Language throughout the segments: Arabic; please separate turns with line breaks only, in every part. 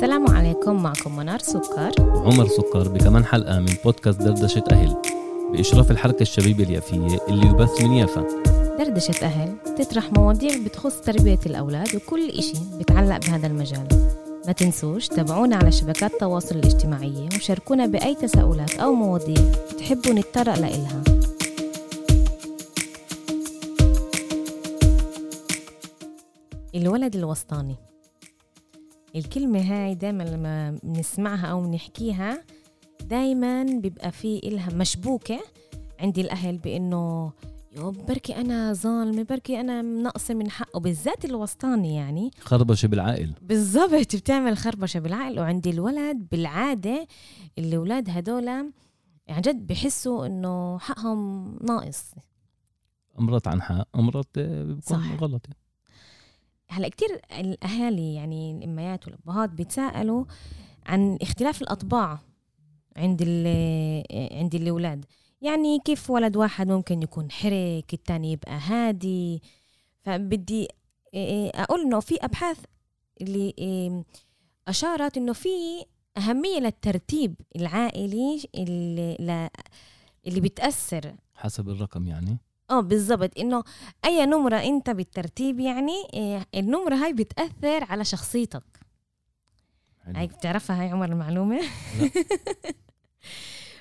السلام عليكم معكم منار سكر.
وعمر سكر بكمان حلقة من بودكاست دردشة أهل بإشراف الحركة الشبيبة اليافية اللي يبث من يافا.
دردشة أهل تطرح مواضيع بتخص تربية الأولاد وكل إشي بتعلق بهذا المجال. ما تنسوش تابعونا على شبكات التواصل الاجتماعية وشاركونا بأي تساؤلات أو مواضيع تحبوا نتطرق لإلها. الولد الوسطاني. الكلمة هاي دايما لما بنسمعها أو بنحكيها دايما بيبقى في إلها مشبوكة عند الأهل بإنه يو بركي أنا ظالمة بركي أنا ناقصة من حقه بالذات الوسطاني يعني.
خربشة بالعائل
بالضبط بتعمل خربشة بالعقل. وعند الولد بالعادة الأولاد هدول عن جد بحسوا إنه حقهم ناقص.
أمرت عن حق أمرت بيكون
صح.
غلط
هلا كتير الأهالي يعني الامهات والأبهات بيتساءلوا عن اختلاف الأطباع عند ال- عند الأولاد. يعني كيف ولد واحد ممكن يكون حرك التاني يبقى هادي. فبدي أقول إنه في أبحاث اللي أشارت إنه في أهمية للترتيب العائلي اللي, اللي بتأثر.
حسب الرقم يعني.
آه بالضبط. إنه أي نمرة أنت بالترتيب يعني إيه النمرة هاي بتأثر على شخصيتك. هاي بتعرفها هاي عمر المعلومة؟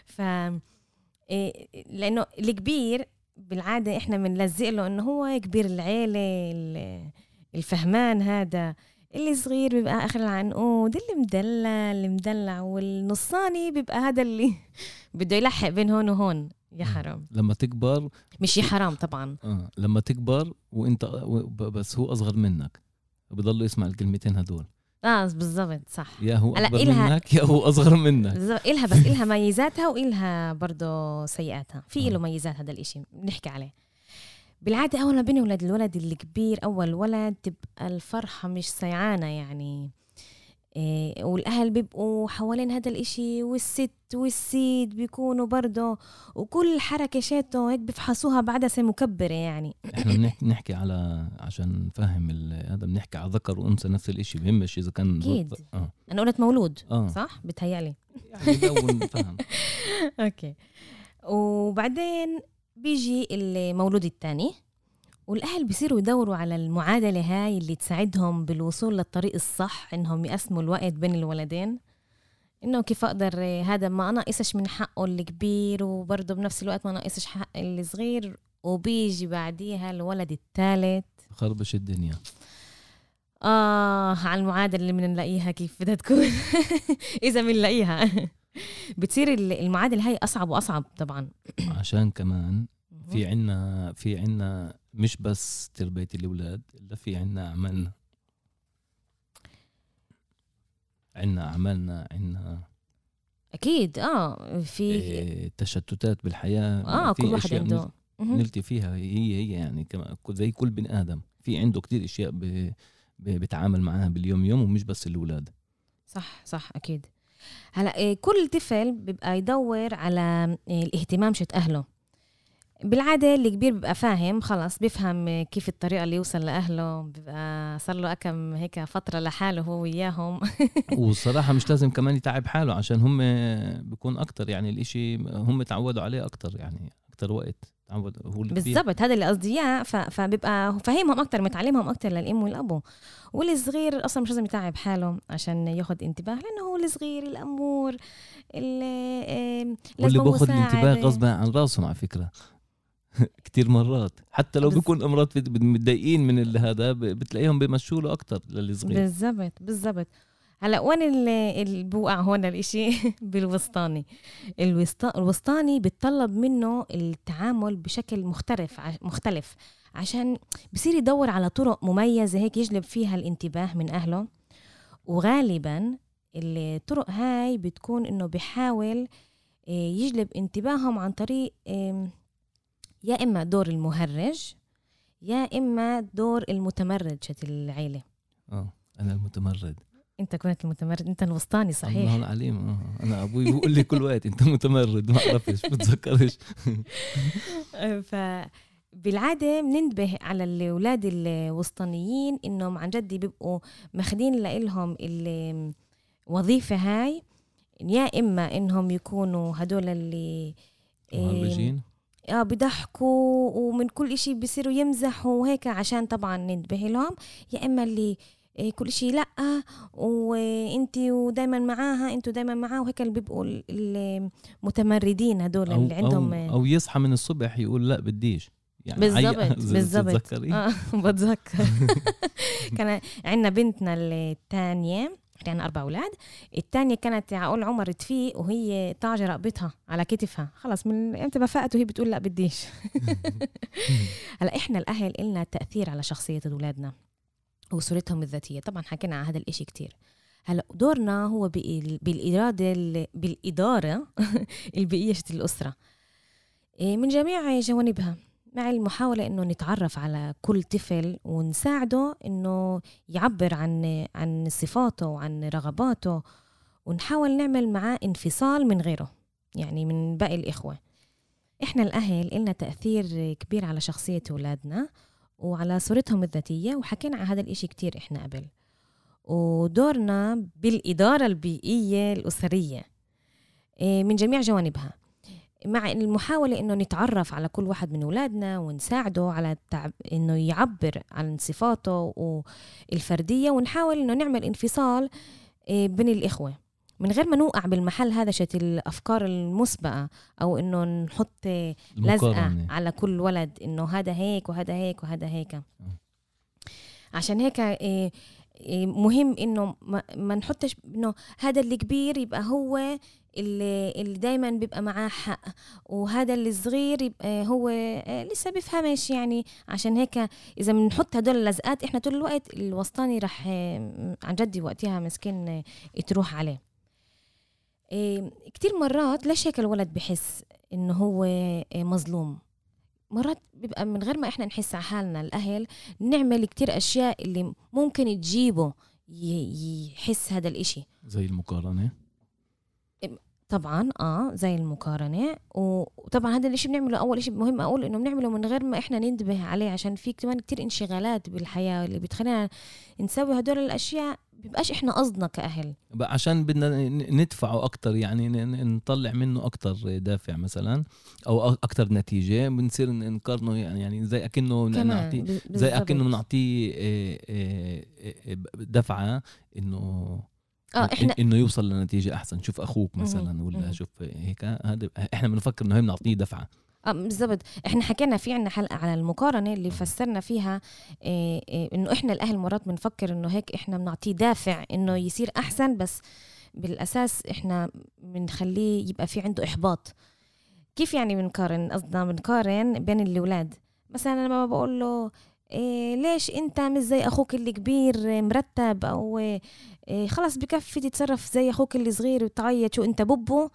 ف إيه لأنه الكبير بالعادة إحنا بنلزق له إنه هو كبير العيلة ال- الفهمان هذا. اللي صغير بيبقى آخر العنقود اللي مدلع اللي مدلع والنصاني بيبقى هذا اللي بده يلحق بين هون وهون. يا حرام.
لما تكبر
مش يا حرام طبعا.
آه. لما تكبر وانت بس هو أصغر منك. بضل يسمع الكلمتين هدول.
آه بالضبط صح.
يا هو أكبر
إلها-
منك يا هو أصغر منك.
بالضبط إلها بس إلها ميزاتها وإلها برضه سيئاتها. في
آه.
له ميزات هذا الإشي بنحكي عليه. بالعادة أول ما بنولد الولد الكبير أول ولد تبقى الفرحة مش سيعانة يعني. إيه والأهل بيبقوا حوالين هذا الإشي والست والسيد بيكونوا برضه وكل حركة شاته هيك بيفحصوها بعدسة مكبرة يعني.
إحنا بنحكي, بنحكي على عشان نفهم هذا بنحكي على ذكر وأنثى نفس الإشي بهمش إذا كان
أكيد.
آه.
أنا قلت مولود
آه.
صح؟ بتهيألي.
يعني لو نفهم.
أوكي. وبعدين بيجي المولود الثاني. والأهل بيصيروا يدوروا على المعادلة هاي اللي تساعدهم بالوصول للطريق الصح إنهم يقسموا الوقت بين الولدين. إنه كيف أقدر هذا ما ناقصش من حقه الكبير وبرضه بنفس الوقت ما ناقصش حق الصغير. وبيجي بعديها الولد الثالث.
خربش الدنيا.
آه على المعادلة اللي بنلاقيها كيف بدها تكون. إذا بنلاقيها. بتصير ال- المعادلة هاي أصعب وأصعب طبعا.
عشان كمان في عنا في عنا مش بس تربية الأولاد إلا في عنا أعمالنا. عنا أعمالنا عنا
أكيد آه في
إيه تشتتات بالحياة
آه
في
كل واحد عنده.
نلتي فيها هي هي يعني كما زي كل بني آدم. في عنده كتير أشياء ب... بتعامل معها باليوم يوم ومش بس الأولاد.
صح صح أكيد. هلا إيه، كل طفل بيبقى يدور على إيه، الاهتمام شت أهله. بالعادة الكبير بيبقى فاهم خلص بيفهم كيف الطريقة اللي يوصل لأهله بيبقى صار له أكم هيك فترة لحاله هو وياهم
والصراحة مش لازم كمان يتعب حاله عشان هم بيكون أكتر يعني الإشي هم تعودوا عليه أكتر يعني أكتر وقت تعود هو.
بالضبط هذا اللي قصدي إياه ف- فبيبقى فاهمهم أكثر متعلمهم أكثر للأم والأبو والصغير أصلا مش لازم يتعب حاله عشان ياخذ انتباه لأنه هو الصغير الأمور اللي
باخذ
مساعدة.
الانتباه غصب عن راسهم على فكرة كتير مرات. حتى لو بيكون امراض بت- متضايقين من هذا بتلاقيهم بيمشوا له أكثر للصغير
بالضبط بالضبط. هلا وين اللي بوقع هون الإشي؟ بالوسطاني. الوسط- الوسطاني بتطلب منه التعامل بشكل مختلف مختلف. عشان بصير يدور على طرق مميزة هيك يجلب فيها الانتباه من أهله. وغالبا الطرق هاي بتكون إنه بحاول آه، يجلب انتباههم عن طريق يا إما دور المهرج يا إما دور المتمرد شت العيلة.
آه أنا المتمرد.
أنت كنت المتمرد أنت الوسطاني صحيح.
الله العليم. آه أنا أبوي بيقول لي كل وقت أنت متمرد ما بعرفش بتذكرش
ف بالعادة بننتبه على الأولاد الوسطانيين إنهم عن جد بيبقوا ماخدين لإلهم ال- الوظيفة هاي يا إما إنهم يكونوا هدول اللي
مهرجين.
آه بيضحكوا ومن كل إشي بيصيروا يمزحوا وهيك عشان طبعا ننتبه لهم. يا إما اللي إيه، كل شيء لأ وانت ودائما معاها إنتوا دائما معاه وهيك اللي بيبقوا المتمردين هدول اللي عندهم
أو, أو يصحى من الصبح يقول لأ بديش.
يعني بالضبط بالضبط. آه بتذكر. كان عندنا بنتنا الثانية. كان أربع أولاد. الثانية كانت عقول عمر تفيق وهي طاجة رقبتها على كتفها. خلص من أمتى بفقت وهي بتقول لا بديش. هلا إحنا الأهل إلنا تأثير على شخصية أولادنا وصورتهم الذاتية. طبعا حكينا عن هذا الإشي كتير. هلا دورنا هو بالإرادة بالإدارة البيئية الأسرة. إيه، من جميع جوانبها. مع المحاولة إنه نتعرف على كل طفل ونساعده إنه يعبر عن عن صفاته وعن رغباته ونحاول نعمل معاه انفصال من غيره يعني من باقي الإخوة. إحنا الأهل إلنا تأثير كبير على شخصية أولادنا وعلى صورتهم الذاتية وحكينا عن هذا الإشي كتير إحنا قبل. ودورنا بالإدارة البيئية الأسرية إيه، من جميع جوانبها. مع المحاولة إنه نتعرف على كل واحد من أولادنا ونساعده على التعب إنه يعبر عن صفاته والفردية ونحاول إنه نعمل انفصال إيه، بين الإخوة. من غير ما نوقع بالمحل هذا شت الأفكار المسبقة أو إنه نحط لزقة على كل ولد إنه هذا هيك وهذا هيك وهذا هيك. آه. عشان هيك إيه مهم إنه ما نحطش إنه هذا اللي كبير يبقى هو اللي, اللي دايما بيبقى معاه حق وهذا اللي صغير يبقى هو آه، لسه بيفهمش يعني. عشان هيك إذا بنحط هدول اللزقات إحنا طول الوقت الوسطاني رح آه، عن جدي وقتها مسكين تروح عليه. إيه كتير مرات ليش هيك الولد بحس إنه هو إيه مظلوم. مرات بيبقى من غير ما إحنا نحس على حالنا الأهل نعمل كتير أشياء اللي ممكن تجيبه يحس هذا الإشي.
زي المقارنة؟
طبعا آه زي المقارنة. وطبعا هذا الشيء بنعمله أول شيء مهم أقول إنه بنعمله من غير ما إحنا ننتبه عليه عشان في كمان كتير انشغالات بالحياة اللي بتخلينا نسوي هدول الأشياء بيبقاش إحنا قصدنا كأهل.
عشان بدنا ندفعه أكثر يعني نطلع منه أكثر دافع مثلا أو أكثر نتيجة بنصير نقارنه يعني يعني زي أكنه نعطيه زي أكنه بنعطيه آه، آه، آه، دفعة إنه آه إحنا إنه يوصل لنتيجة أحسن. شوف أخوك مثلا ولا شوف هيك هذا إحنا بنفكر إنه هي بنعطيه
دفعة. بالضبط. إحنا حكينا في عنا حلقة على المقارنة اللي فسرنا فيها إيه إيه إنه إحنا الأهل مرات بنفكر إنه هيك إحنا بنعطيه دافع إنه يصير أحسن بس بالأساس إحنا بنخليه يبقى في عنده إحباط. كيف يعني بنقارن؟ قصدنا بنقارن بين الأولاد. مثلا لما بقول له إيه ليش أنت مش زي أخوك اللي كبير مرتب؟ أو إيه خلص بكفي تتصرف زي أخوك اللي صغير وتعيط شو أنت ببو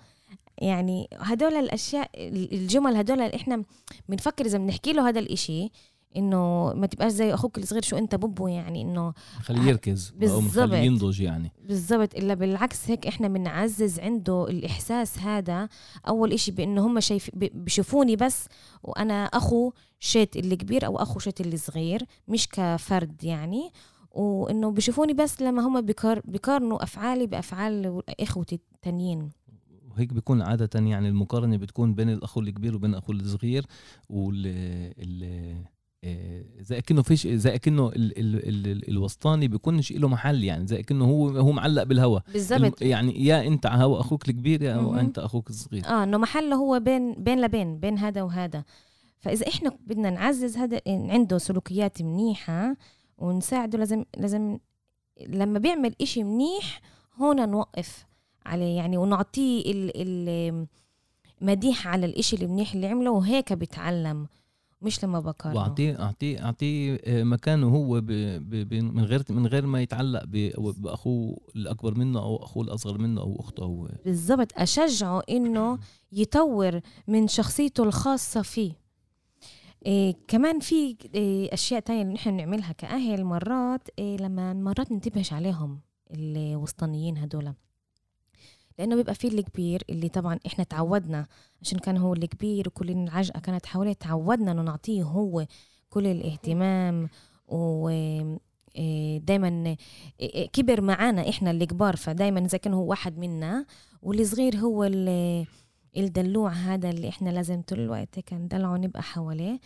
يعني هدول الأشياء الجمل هدول إحنا بنفكر إذا بنحكي له هذا الإشي إنه ما تبقاش زي أخوك الصغير شو أنت ببو يعني إنه
خليه يركز بالضبط. أو ينضج يعني.
بالضبط. إلا بالعكس هيك إحنا بنعزز عنده الإحساس هذا. أول إشي بإنه هم شايف بشوفوني بس وأنا أخو شيت اللي كبير أو أخو شيت اللي صغير مش كفرد يعني. وإنه بشوفوني بس لما هم بيقارنوا أفعالي بأفعال اخوتي التانيين.
وهيك بيكون عادة يعني المقارنة بتكون بين الأخو الكبير وبين الأخو الصغير وال ال آه، زي كأنه فيش زي كأنه ال ال ال الوسطاني بيكونش له محل يعني زي كأنه هو هو معلق بالهوا.
بالضبط.
يعني يا أنت على هوا أخوك الكبير يا أنت أخوك الصغير.
آه إنه محله هو بين بين لبين بين هذا وهذا. فإذا إحنا بدنا نعزز هذا عنده سلوكيات منيحة ونساعده لازم لازم لما بيعمل إشي منيح هون نوقف. عليه يعني ونعطيه المديح على الإشي المنيح اللي عمله وهيك بيتعلم مش لما بقارنه
وأعطيه أعطيه أعطيه مكانه هو ب ب من غير من غير ما يتعلق بأخوه الأكبر منه أو أخوه الأصغر منه أو أخته هو.
بالضبط. أشجعه إنه يطور من شخصيته الخاصة فيه. إيه كمان في إيه أشياء تانية اللي نحن بنعملها كأهل مرات إيه لما مرات ننتبهش عليهم الوسطانيين هدول. لأنه بيبقى في الكبير اللي طبعا إحنا تعودنا عشان كان هو الكبير وكل العجقة كانت حواليه تعودنا إنه نعطيه هو كل الاهتمام و دايما كبر معانا إحنا اللي كبار فدايما زي كان هو واحد منا والصغير هو الدلوع هذا اللي إحنا لازم طول الوقت هيك ندلعه نبقى حواليه.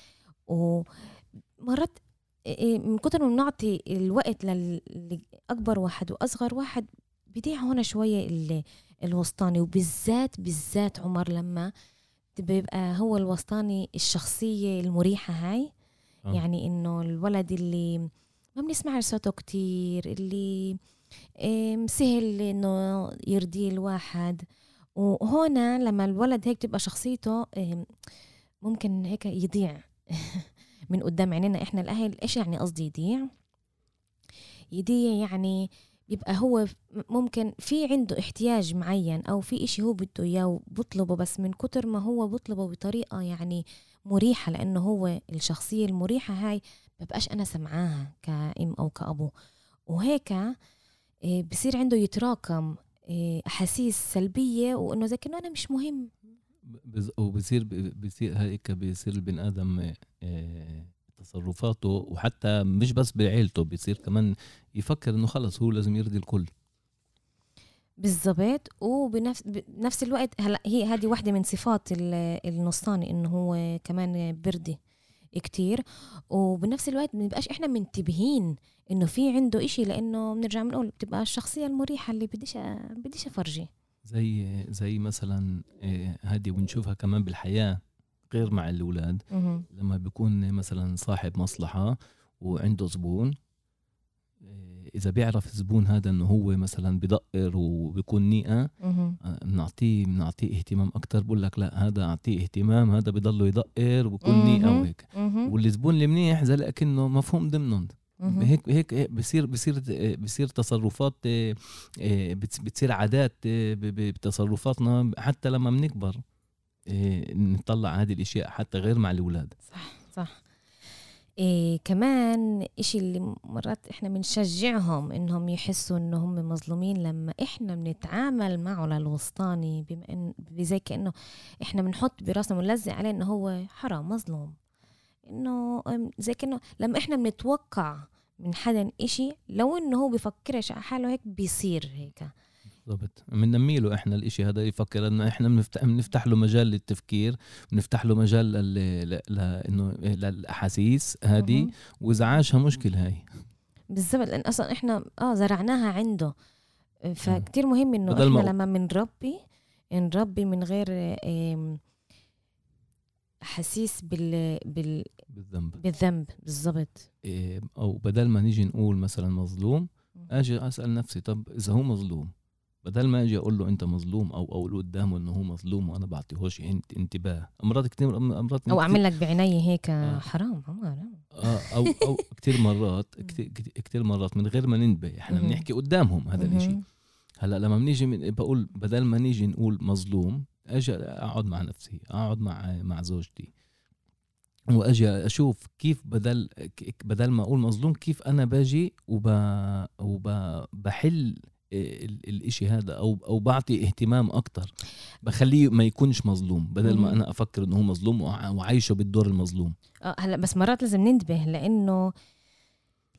ومرات من كتر ما بنعطي الوقت لأكبر واحد وأصغر واحد بيضيع هنا شوية الوسطاني وبالذات بالذات عمر لما بيبقى هو الوسطاني الشخصية المريحة هاي. أه. يعني إنه الولد اللي ما بنسمع صوته كتير اللي سهل إنه يرضي الواحد. وهنا لما الولد هيك تبقى شخصيته ممكن هيك يضيع. من قدام عينينا إحنا الأهل إيش يعني قصدي يضيع؟ يضيع يعني بيبقى هو ممكن في عنده احتياج معين أو في إشي هو بده إياه وبطلبه بس من كتر ما هو بطلبه بطريقة يعني مريحة لأنه هو الشخصية المريحة هاي ببقاش أنا سمعاها كأم أو كأبو. وهيك آه، بصير عنده يتراكم آه، أحاسيس سلبية وإنه زي كانه أنا مش مهم.
وبصير بصير هيك بيصير البني آدم آه، تصرفاته وحتى مش بس بعيلته بيصير كمان يفكر إنه خلص هو لازم يرضي الكل.
بالضبط. وبنفس بنفس الوقت هلا هي هذه واحدة من صفات النصاني إنه هو كمان بردي كتير. وبنفس الوقت ما بنبقاش إحنا منتبهين إنه في عنده إشي لإنه بنرجع بنقول بتبقى الشخصية المريحة اللي بديش بديش أفرجي.
زي زي مثلا هذه آه، ونشوفها كمان بالحياة. غير مع الأولاد. لما بيكون مثلا صاحب مصلحة وعنده زبون إيه، إذا بيعرف الزبون هذا إنه هو مثلا بدقر وبيكون نيئة آه، بنعطيه بنعطيه اهتمام أكثر بقول لك لا هذا أعطيه اهتمام هذا بضله يدقر وبكون نيئة وهيك. والزبون المنيح زي لكنه مفهوم ضمنهم. هيك هيك بصير بصير بصير تصرفات آه، آه، بتصير عادات بتصرفاتنا حتى لما بنكبر. نطلع هذه الأشياء حتى غير مع الأولاد.
صح صح. إيه كمان إشي اللي مرات إحنا بنشجعهم إنهم يحسوا إنهم مظلومين لما إحنا بنتعامل معه للوسطاني بما إن زي كأنه إحنا بنحط براسنا ونلزق عليه إنه هو حرام مظلوم. إنه زي كأنه لما إحنا بنتوقع من حدا إشي لو إنه هو بفكرش على حاله هيك بيصير هيك.
بالضبط. بننمي له إحنا الإشي هذا يفكر إنه إحنا بنفتح بنفتح له مجال للتفكير بنفتح له مجال لأنه للأحاسيس هذه وإذا عاشها مشكلة هاي.
بالضبط لأن أصلا إحنا آه زرعناها عنده. فكتير مهم إنه إحنا ما... لما بنربي نربي من غير احاسيس بال بال
بالذنب.
بالذنب. بالضبط.
أو بدل ما نيجي نقول مثلا مظلوم أجي أسأل نفسي طب إذا هو مظلوم بدل ما أجي أقول له انت مظلوم أو أقول قدامه انه هو مظلوم وأنا بعطيهوش انتباه. امراض كثير امراض
أو أعمل لك بعيني هيك آه. حرام عمر
آه أو أو كثير مرات كثير مرات من غير ما ننتبه إحنا بنحكي قدامهم هذا الشيء هلأ لما بنيجي بقول بدل ما نيجي نقول مظلوم أجي أقعد مع نفسي أقعد مع مع زوجتي. وأجي أشوف كيف بدل بدل ما أقول مظلوم كيف أنا باجي وب وبحل الإشي هذا أو أو بعطي اهتمام أكتر. بخليه ما يكونش مظلوم بدل ما أنا أفكر إنه هو مظلوم وعايشه بالدور المظلوم.
آه هلأ بس مرات لازم ننتبه لإنه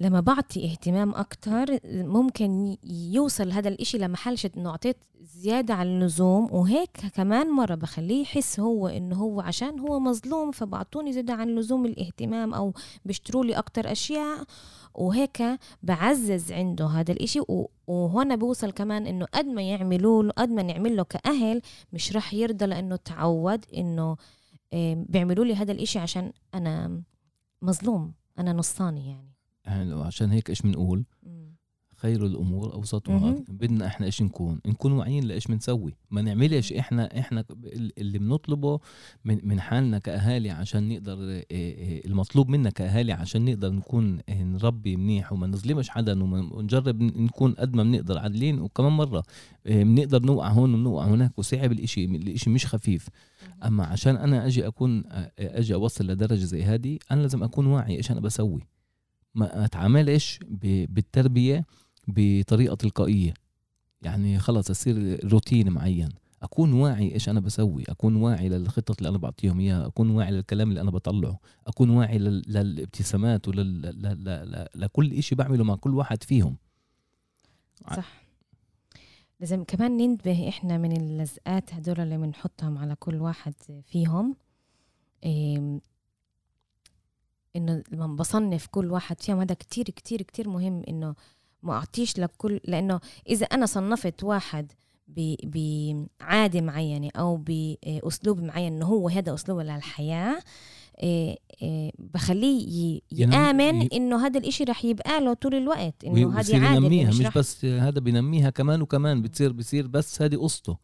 لما بعطي اهتمام أكتر ممكن يوصل هذا الإشي لمحل إنه أعطيت زيادة على اللزوم وهيك كمان مرة بخليه يحس هو إنه هو عشان هو مظلوم فبعطوني زيادة عن اللزوم الاهتمام أو بيشتروا لي أكتر أشياء وهيك بعزز عنده هذا الإشي وهنا بوصل كمان إنه قد ما يعملوا له قد ما نعمل له كأهل مش رح يرضى لأنه تعود إنه بيعملوا لي هذا الإشي عشان أنا مظلوم أنا نصاني يعني.
عشان هيك إيش بنقول خير الأمور أوسطها. بدنا إحنا إيش نكون؟ نكون واعيين لإيش بنسوي ما نعملش إحنا إحنا اللي بنطلبه من من حالنا كأهالي عشان نقدر آه، آه، المطلوب منا كأهالي عشان نقدر نكون آه، نربي منيح وما نظلمش حدا ونجرب نكون قد ما بنقدر عادلين. وكمان مرة بنقدر نوقع هون ونوقع هناك وصعب الإشي الإشي مش خفيف. أما عشان أنا أجي أكون أجي أوصل لدرجة زي هذه أنا لازم أكون واعي إيش أنا بسوي. ما أتعاملش بالتربية بطريقة تلقائية. يعني خلص أصير روتين معين. أكون واعي إيش أنا بسوي. أكون واعي للخطط اللي أنا بعطيهم إياها. أكون واعي للكلام اللي أنا بطلعه. أكون واعي للابتسامات ولكل إشي بعمله مع كل واحد فيهم.
صح. لازم كمان ننتبه إحنا من اللزقات هدول اللي بنحطهم على كل واحد فيهم. إيه إنه لما بصنف كل واحد فيهم هذا كتير كتير كتير مهم إنه ما أعطيش لكل لأنه إذا أنا صنفت واحد بعادة معينة أو بأسلوب معين إنه هو هذا أسلوبه للحياة إيه إيه بخليه يآمن إنه هذا الإشي رح يبقى له طول الوقت إنه
هذه عادة ينميها مش, مش بس هذا بينميها كمان وكمان بتصير بصير بس هذه قصته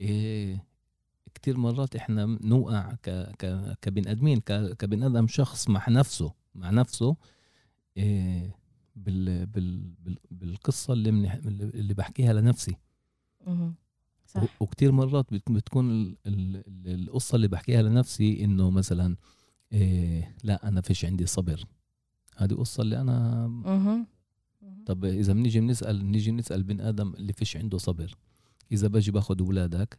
إيه. كتير مرات إحنا نوقع ك ك كبن آدمين كبن آدم شخص مع نفسه مع نفسه إيه بال بال بالقصة اللي اللي بحكيها لنفسي صح. وكتير مرات بتكون القصة اللي بحكيها لنفسي إنه مثلا إيه لا أنا فيش عندي صبر هذه قصة اللي أنا مه. طب إذا بنيجي بنسأل نيجي نسأل بن آدم اللي فيش عنده صبر إذا باجي باخد أولادك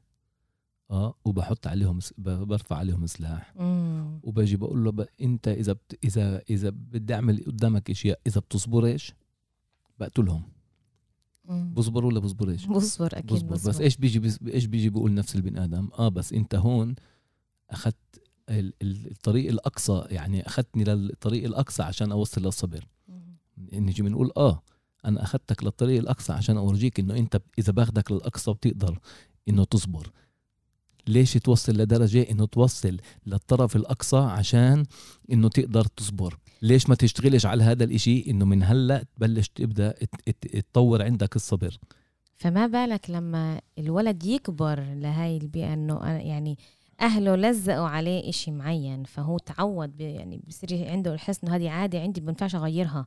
آه وبحط عليهم برفع عليهم سلاح. وباجي بقول له ب... إنت إذا بت... إذا إذا بدي أعمل قدامك اشياء إذا بتصبرش بقتلهم. بصبر ولا بصبرش
بصبر أكيد
بصبر. بصبر. بس إيش بيجي بس إيش بيجي بيقول نفس البني آدم؟ آه بس إنت هون أخذت الطريق الأقصى يعني أخذتني للطريق الأقصى عشان أوصل للصبر. نجي بنقول آه أنا أخذتك للطريق الأقصى عشان أورجيك إنه إنت إذا باخدك للأقصى بتقدر إنه تصبر. ليش توصل لدرجة إنه توصل للطرف الأقصى عشان إنه تقدر تصبر؟ ليش ما تشتغلش على هذا الإشي إنه من هلأ تبلش تبدأ تطور عندك الصبر؟
فما بالك لما الولد يكبر لهاي البيئة إنه يعني أهله لزقوا عليه إشي معين فهو تعود يعني بصير عنده الحس إنه هذه عادة عندي ما بنفعش أغيرها.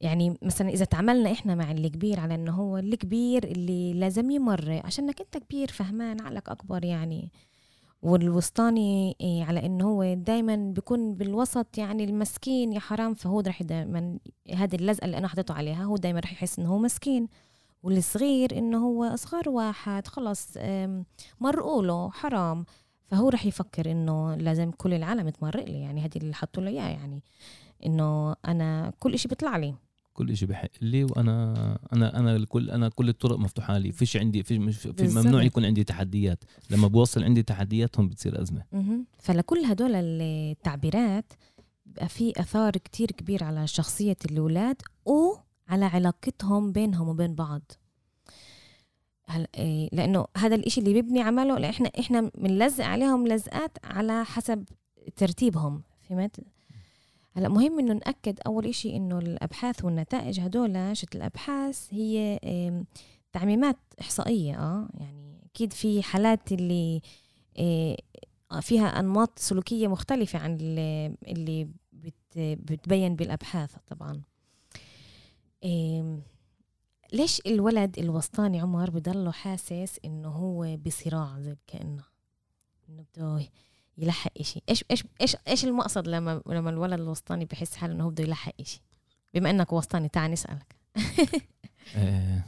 يعني مثلا إذا تعاملنا إحنا مع اللي كبير على إنه هو الكبير اللي لازم يمر عشانك إنت كبير فهمان عقلك أكبر يعني. والوسطاني إيه على إنه هو دائما بيكون بالوسط يعني المسكين يا حرام فهو رح دائما هذه اللزقة اللي أنا حطيته عليها هو دائما رح يحس إنه هو مسكين. والصغير إنه هو أصغر واحد خلص مرقوا له حرام. فهو رح يفكر إنه لازم كل العالم تمرق لي يعني هذه اللي حطوا له إياه يعني إنه أنا كل إشي بيطلع لي.
كل شيء بحق لي وأنا أنا أنا الكل أنا كل الطرق مفتوحة لي. فيش عندي في, في ممنوع يكون عندي تحديات. لما بوصل عندي تحديات هون بتصير أزمة.
فلكل هدول التعبيرات بقى في آثار كتير كبير على شخصية الأولاد وعلى علاقتهم بينهم وبين بعض. إيه، لأنه هذا الإشي اللي بيبني عمله إحنا إحنا بنلزق عليهم لزقات على حسب ترتيبهم. فهمت؟ هلا مهم إنه نأكد أول إشي إنه الأبحاث والنتائج هدول شت الأبحاث هي تعميمات إحصائية آه يعني أكيد في حالات اللي آه، فيها أنماط سلوكية مختلفة عن اللي, اللي بتبين بالأبحاث طبعا. ليش الولد الوسطاني عمر بضله حاسس إنه هو بصراع زي كأنه؟ إنه بده يلحق إشي. إيش إيش إيش إيش المقصد لما لما الولد الوسطاني بحس حاله إنه هو بده يلحق إشي؟ بما إنك وسطاني تعال نسألك.
آه،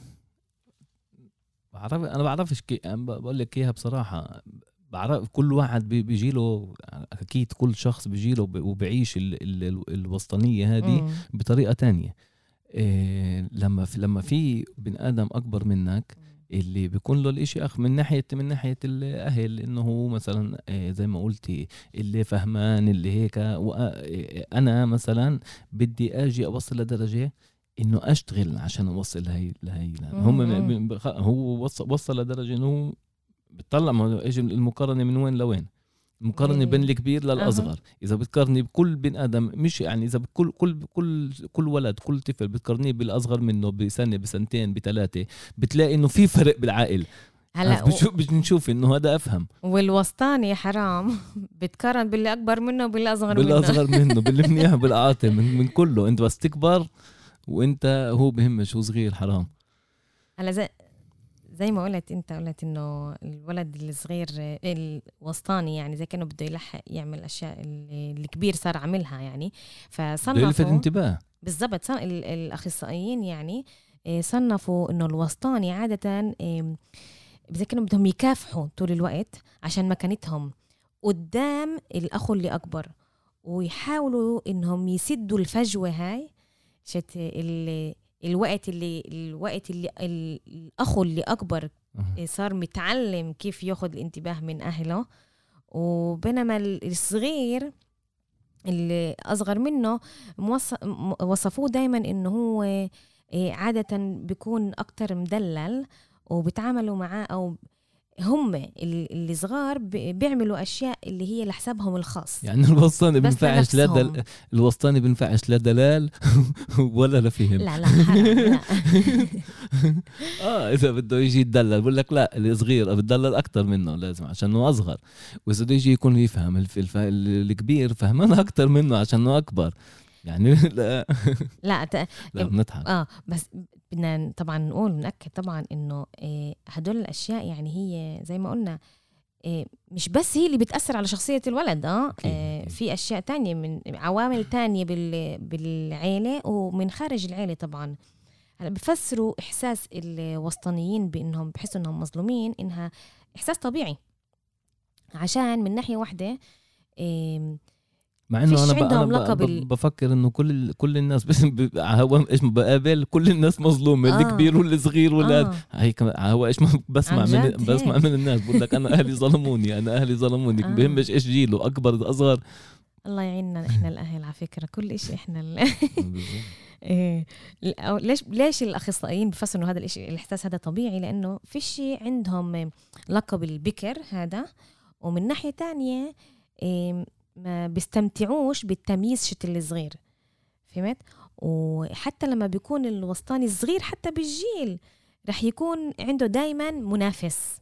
بعرف أنا بعرفش كي بقول لك إياها بصراحة. بعرف كل واحد بيجي له أكيد كل شخص بيجي له وبيعيش الوسطانية هذه بطريقة تانية. إيه لما في لما في بني آدم أكبر منك اللي بيكون له الإشي أخ من ناحيه من ناحية الأهل إنه هو مثلا آه، زي ما قلتي اللي فهمان اللي هيك. أنا مثلا بدي آجي أوصل لدرجة إنه أشتغل عشان أوصل لهي لهي هم هو وصل وصل لدرجة إنه بتطلع ما إيش المقارنة من وين لوين؟ مقارنة بين الكبير للأصغر. أه. إذا بتقارني بكل بن آدم مش يعني إذا بكل كل كل كل ولد كل طفل بتقارنيه بالأصغر منه بسنة بسنتين بثلاثه بتلاقي إنه في فرق بالعقل. هلا بنشوف بنشوف إنه هذا أفهم.
والوسطاني حرام. بتقارن باللي أكبر منه وباللي اصغر
منه. بالأصغر منه باللي منيح بالعاطل من, من كله. أنت بس تكبر وأنت هو بهمش هو صغير حرام.
هلا زي زي ما قلت انت قلت انه الولد الصغير الوسطاني يعني زي كأنه بده يلحق يعمل أشياء اللي الكبير صار عاملها يعني.
فصنفوا يلفت انتباه.
بالضبط. الأخصائيين يعني آه، صنفوا إنه الوسطاني عادة بذكرهم بدهم يكافحوا طول الوقت عشان مكانتهم. قدام الأخو اللي أكبر ويحاولوا إنهم يسدوا الفجوة هاي شت اللي الوقت اللي الوقت اللي الأخو اللي أكبر صار متعلم كيف ياخذ الانتباه من أهله. وبينما الصغير اللي أصغر منه وصفوه دايما إنه هو إيه، عادة بيكون أكتر مدلل وبيتعاملوا معاه أو هم اللي صغار بيعملوا أشياء اللي هي لحسابهم الخاص.
يعني الوسطاني بنفعش لا دل... الوسطاني بنفعش لا دلال ولا لفهم
لا لا لا
آه إذا بده يجي يتدلل بقول لك لا الصغير بتدلل أكثر منه لازم عشان إنه أصغر. وإذا بده يجي يكون يفهم الف... الكبير فهمان أكثر منه عشان إنه أكبر. يعني لا.
لا ت...
لا بنضحك.
آه بس بدنا طبعا نقول ناكد طبعا إنه إيه هدول الأشياء يعني هي زي ما قلنا إيه مش بس هي اللي بتأثر على شخصية الولد آه إيه في أشياء تانية من عوامل تانية بال... بالعيلة ومن خارج العيلة طبعا. هلأ بفسروا إحساس الوسطانيين بإنهم بحسوا إنهم مظلومين إنها إحساس طبيعي. عشان من ناحية واحدة
مع إنه أنا, أنا لقب ال... بفكر إنه كل كل الناس بس هو إيش بقابل كل الناس مظلومة آه. الكبير والصغير ولا آه. هيك هو إيش ما بسمع من بسمع من الناس بقول لك أنا أهلي ظلموني أنا أهلي ظلموني آه. بهمش إيش جيله أكبر أصغر
الله يعيننا إحنا الأهل على فكرة كل شيء إحنا ال... إيه ليش ليش الأخصائيين بفسروا هذا الشيء الإحساس هذا طبيعي لأنه في شيء عندهم لقب البكر هذا ومن ناحية تانية إيه ما بيستمتعوش بالتمييز شت الصغير فهمت وحتى لما بيكون الوسطاني صغير حتى بالجيل رح يكون عنده دايما منافس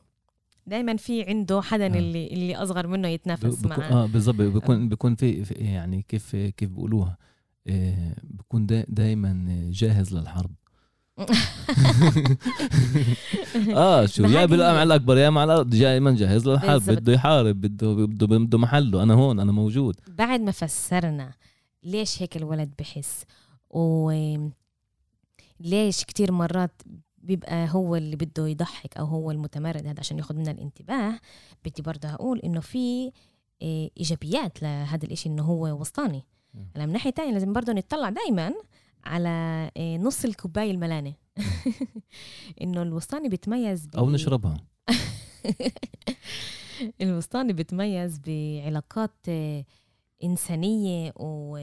دايما في عنده حدا آه. اللي اللي أصغر منه يتنافس
معه آه بالضبط بيكون. بيكون في يعني كيف كيف بيقولوها آه بيكون دايما جاهز للحرب آه شو يا بالقمع الأكبر يا مع الأرض دائما جاهز للحرب بده يحارب بده بده بده محله. أنا هون أنا موجود.
بعد ما فسرنا ليش هيك الولد بحس و ليش كتير مرات بيبقى هو اللي بده يضحك أو هو المتمرد هذا عشان ياخذ منا الانتباه بدي برضه أقول إنه في آه، إيجابيات لهذا الإشي إنه هو وسطاني. هلا من ناحية تانية لازم برضه نطلع دائما على آه، نص الكوباية الملانة. إنه الوسطاني بيتميز
أو نشربها.
الوسطاني بيتميز بعلاقات آه، إنسانية و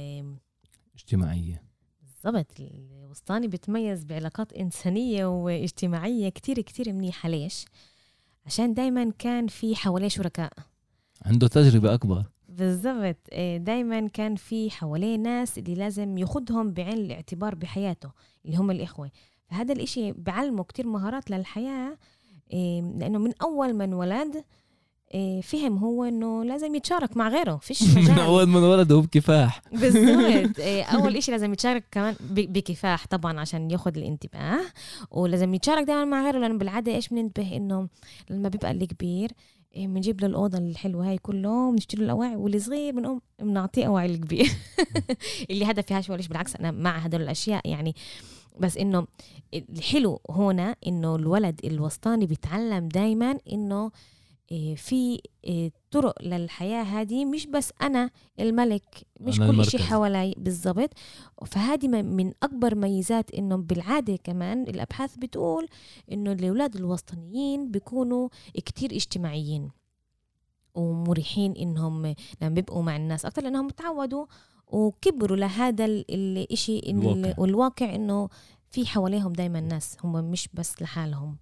اجتماعية.
بالضبط. الوسطاني بيتميز بعلاقات إنسانية واجتماعية كتير كتير منيحة. ليش؟ عشان دايما كان في حواليه شركاء.
عنده تجربة أكبر.
بالضبط. آه، دايما كان في حواليه ناس اللي لازم ياخدهم بعين الاعتبار بحياته اللي هم الإخوة. فهذا الإشي بعلمه كتير مهارات للحياة آه، لأنه من أول ما انولد آه، فهم هو إنه لازم يتشارك مع غيره. فيش
مجال. من أول ما انولد هو بكفاح.
بالضبط. أول إشي لازم يتشارك كمان بكفاح طبعا عشان ياخذ الانتباه. ولازم يتشارك دائما مع غيره لأنه بالعادة إيش بننتبه إنه لما بيبقى الكبير بنجيب له الأوضة الحلوة هاي كله بنشتري له الأواعي والصغير بنقوم بنعطيه أواعي الكبير. اللي هذا فيهاش ولا بالعكس أنا مع هدول الأشياء يعني. بس إنه الحلو هنا إنه الولد الوسطاني بيتعلم دايما إنه إيه، في إيه، طرق للحياة هذه مش بس أنا الملك مش أنا كل شيء حوالي بالضبط. فهذه من أكبر ميزات إنه بالعادة كمان الأبحاث بتقول إنه الأولاد الوسطانيين بيكونوا كتير اجتماعيين ومريحين إنهم لما بيبقوا مع الناس أكثر لأنهم تعودوا وكبروا لهذا الإشي الواقع. والواقع إنه في حواليهم دايما ناس هم مش بس لحالهم.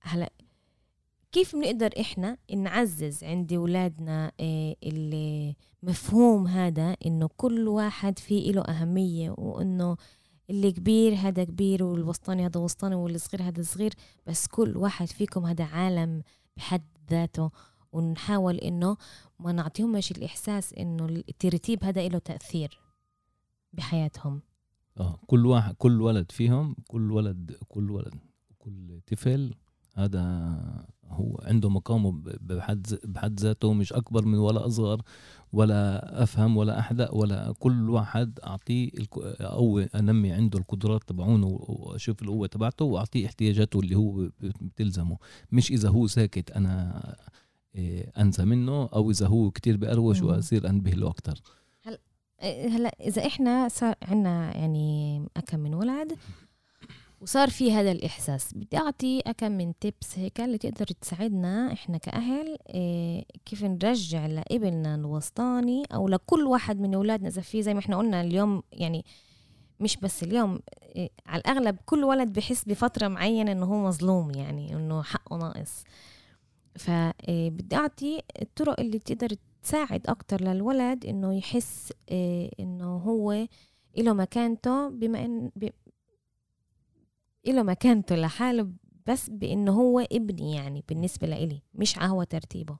هلأ كيف بنقدر إحنا نعزز عند أولادنا آه، المفهوم هذا إنه كل واحد في له أهمية وإنه اللي كبير هذا كبير والوسطاني هذا وسطاني والصغير هذا صغير بس كل واحد فيكم هذا عالم بحد ذاته. ونحاول إنه ما نعطيهمش الإحساس إنه الترتيب هذا له تأثير بحياتهم.
آه كل واحد كل ولد فيهم كل ولد كل ولد كل طفل هذا هو عنده مقامه بحد بحد ذاته مش أكبر من ولا أصغر ولا أفهم ولا احدق ولا كل واحد أعطيه قوه أنمي عنده القدرات تبعونه وأشوف القوة تبعته وأعطيه احتياجاته اللي هو بتلزمه. مش إذا هو ساكت أنا إيه، أنسى منه أو إذا هو كتير بقروش وأصير أنبه له أكثر
هلا هلا إذا إحنا صار عندنا يعني اكم من ولد وصار في هذا الإحساس. بدي أعطي أكم من تيبس هيك اللي تقدر تساعدنا إحنا كأهل إيه كيف نرجع لابننا الوسطاني أو لكل واحد من أولادنا. إذا في زي ما إحنا قلنا اليوم يعني مش بس اليوم إيه على الأغلب كل ولد بحس بفترة معينة إنه هو مظلوم يعني إنه حقه ناقص. فبدي أعطي الطرق اللي تقدر تساعد أكتر للولد إنه يحس إيه إنه هو له مكانته بما إن له مكانته لحاله بس بإنه هو ابني يعني بالنسبة لإلي مش هو ترتيبه.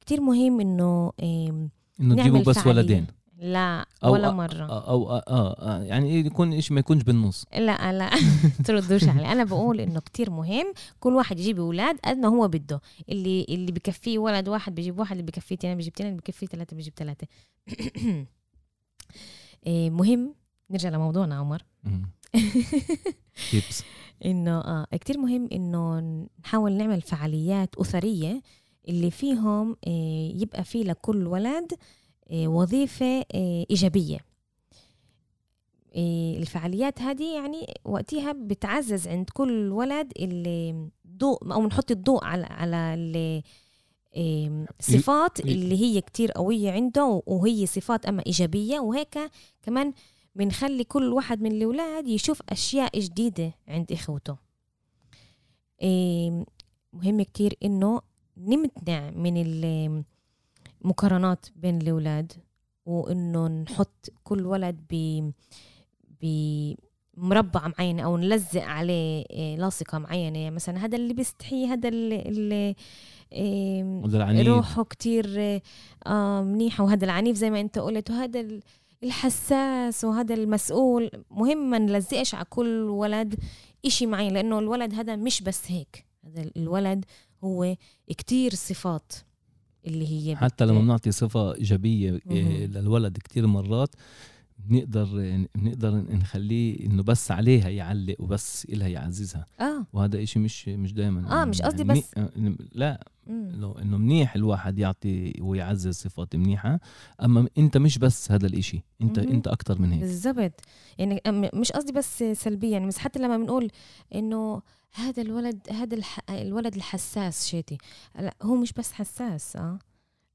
كتير مهم إنه
إنه تجيبوا بس ولدين.
لا أو ولا مرة.
أو, أو آه, آه, آه يعني يكون إيش ما يكونش بالنص.
لا لا تردوش علي. أنا بقول إنه كتير مهم كل واحد يجيب أولاد قد ما هو بده. اللي اللي بكفيه ولد واحد بيجيب واحد اللي بكفيه اثنين بيجيب اثنين اللي بكفيه ثلاثة بيجيب ثلاثة إيه مهم. نرجع لموضوعنا عمر. إنه آه كتير مهم إنه نحاول نعمل فعاليات أسرية اللي فيهم آه يبقى في لكل ولد آه وظيفة آه إيجابية. الفعاليات هذه يعني وقتها بتعزز عند كل ولد الضوء أو نحط الضوء على على الصفات اللي هي كتير قوية عنده وهي صفات أما إيجابية وهيك كمان بنخلي كل واحد من الأولاد يشوف أشياء جديدة عند إخوته. إيه مهم كتير إنه نمتنع من المقارنات بين الأولاد وإنه نحط كل ولد ب بمربع معين أو نلزق عليه إيه، لاصقة معينة. يعني مثلا هذا اللي بيستحي هذا اللي إيه روحه كتير آه منيحة وهذا العنيف زي ما أنت قلت وهذا الحساس وهذا المسؤول. مهم ما نلزقش على كل ولد إشي معين لأنه الولد هذا مش بس هيك. هذا الولد هو كتير صفات اللي هي
حتى لما بنعطي صفة إيجابية إيه، للولد كتير مرات بنقدر بنقدر نخليه إنه بس عليها يعلق وبس إلها يعززها.
آه.
وهذا إشي مش مش دائما
آه مش قصدي يعني بس
لا. انه إنه منيح الواحد يعطي ويعزز صفات منيحة. أما أنت مش بس هذا الإشي. انت مم. أنت أكثر من هيك.
بالضبط. يعني مش قصدي بس سلبيا. يعني بس حتى لما بنقول إنه هذا الولد هذا. الولد الحساس شيتي. هو مش بس حساس آه.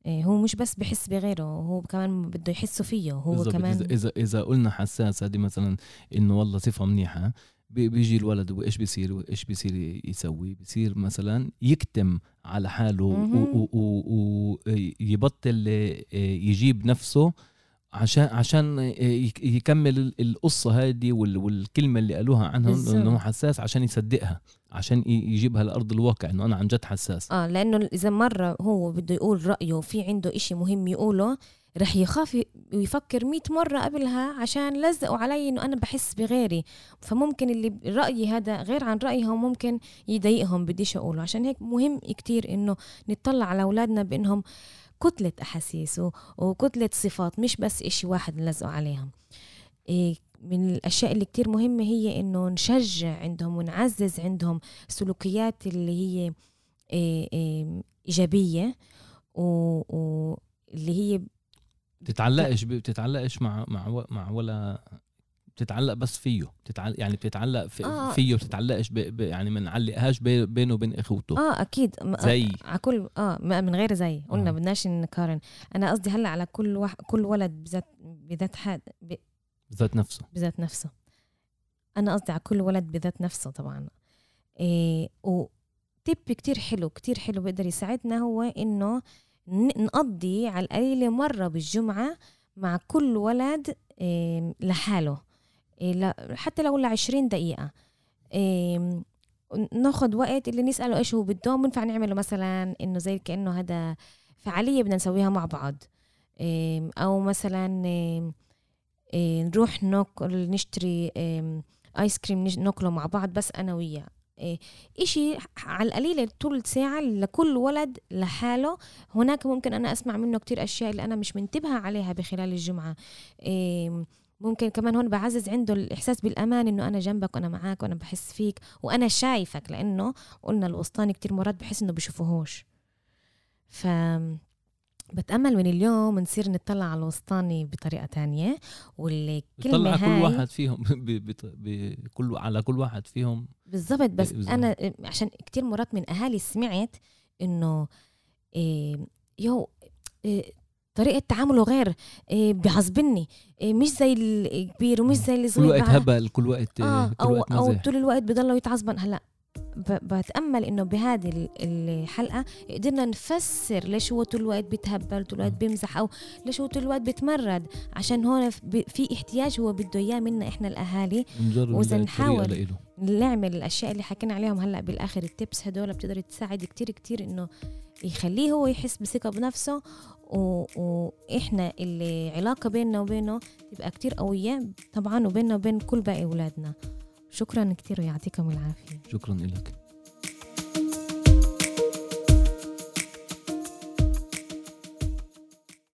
هو مش بس بحس بغيره هو كمان بده يحسوا فيه هو بالزبط. كمان
اذا اذا إذا قلنا حساس هذه مثلا إنه والله صفة منيحة بيجي الولد وإيش بيصير؟ وإيش بيصير يسوي؟ بيصير مثلا يكتم على حاله ويبطل آه، يجيب نفسه عشان عشان يكمل القصة هذه والكلمة اللي قالوها عنه إنه حساس عشان يصدقها عشان يجيبها لأرض الواقع إنه أنا عن جد حساس.
آه لأنه إذا مرة هو بده يقول رأيه وفي عنده إشي مهم يقوله رح يخاف ويفكر مئة مرة قبلها عشان لزقوا علي إنه أنا بحس بغيري. فممكن اللي رأيي هذا غير عن رأيهم ممكن يضايقهم بديش أقوله. عشان هيك مهم كتير إنه نطلع على أولادنا بإنهم كتلة أحاسيس وكتلة صفات مش بس إشي واحد نلزقوا عليهم. إيه من الأشياء اللي كتير مهمة هي إنه نشجع عندهم ونعزز عندهم سلوكيات اللي هي إيه إيه إيجابية واللي هي
بتتعلقش بتتعلقش مع مع مع ولا بتتعلق بس فيه بتتعلق يعني بتتعلق في آه. فيه بتتعلقش ب... يعني ما نعلقهاش بينه وبين إخوته.
آه أكيد.
زي.
على كل آه من غير زي. قلنا آه. بدناش نقارن. أنا قصدي هلأ على كل واحد كل ولد بذات بذات حد ب...
بذات نفسه.
بذات نفسه. أنا قصدي على كل ولد بذات نفسه طبعا. إيه و تيب كتير حلو كتير حلو بيقدر يساعدنا هو إنه نقضي على القليلة مرة بالجمعة مع كل ولد لحاله. إيه، حتى لو لعشرين دقيقة. ناخد وقت اللي نسأله إيش هو بده بنفع نعمله مثلا إنه زي كأنه هذا فعالية بدنا نسويها مع بعض. أو مثلا نروح ناكل نشتري آيس كريم ناكله مع بعض بس أنا وياه. إيه إشي على القليلة طول ساعة لكل ولد لحاله. هناك ممكن أنا أسمع منه كتير أشياء اللي أنا مش منتبهة عليها بخلال الجمعة. إيه ممكن كمان هون بعزز عنده الإحساس بالأمان إنه أنا جنبك وأنا معاك وأنا بحس فيك وأنا شايفك لأنه قلنا الوسطاني كتير مرات بحس إنه بشوفوهوش ف بتأمل من اليوم نصير نطلع على الوسطاني بطريقة تانية واللي
كل على كل واحد فيهم بكل على كل واحد فيهم
بالضبط بس بالزبط. أنا عشان كتير مرات من أهالي سمعت إنه إيه يو إيه طريقة تعامله غير إيه بيعصبني إيه مش زي الكبير ومش زي الصغير
كل وقت هبل كل وقت
آه كل وقت أو, أو طول الوقت بضله يتعصبن هلا بتأمل إنه بهذه الحلقة قدرنا نفسر ليش هو طول الوقت بيتهبل طول الوقت بيمزح أو ليش هو طول الوقت بيتمرد. عشان هون في احتياج هو بده إياه منا إحنا الأهالي. وإذا نحاول نعمل الأشياء اللي حكينا عليهم هلأ بالآخر التبس هدول بتقدر تساعد كتير كتير إنه يخليه هو يحس بثقة بنفسه و... وإحنا اللي علاقة بيننا وبينه تبقى كتير قوية طبعا وبيننا وبين كل باقي أولادنا. شكرا كثير ويعطيكم العافية.
شكرا لك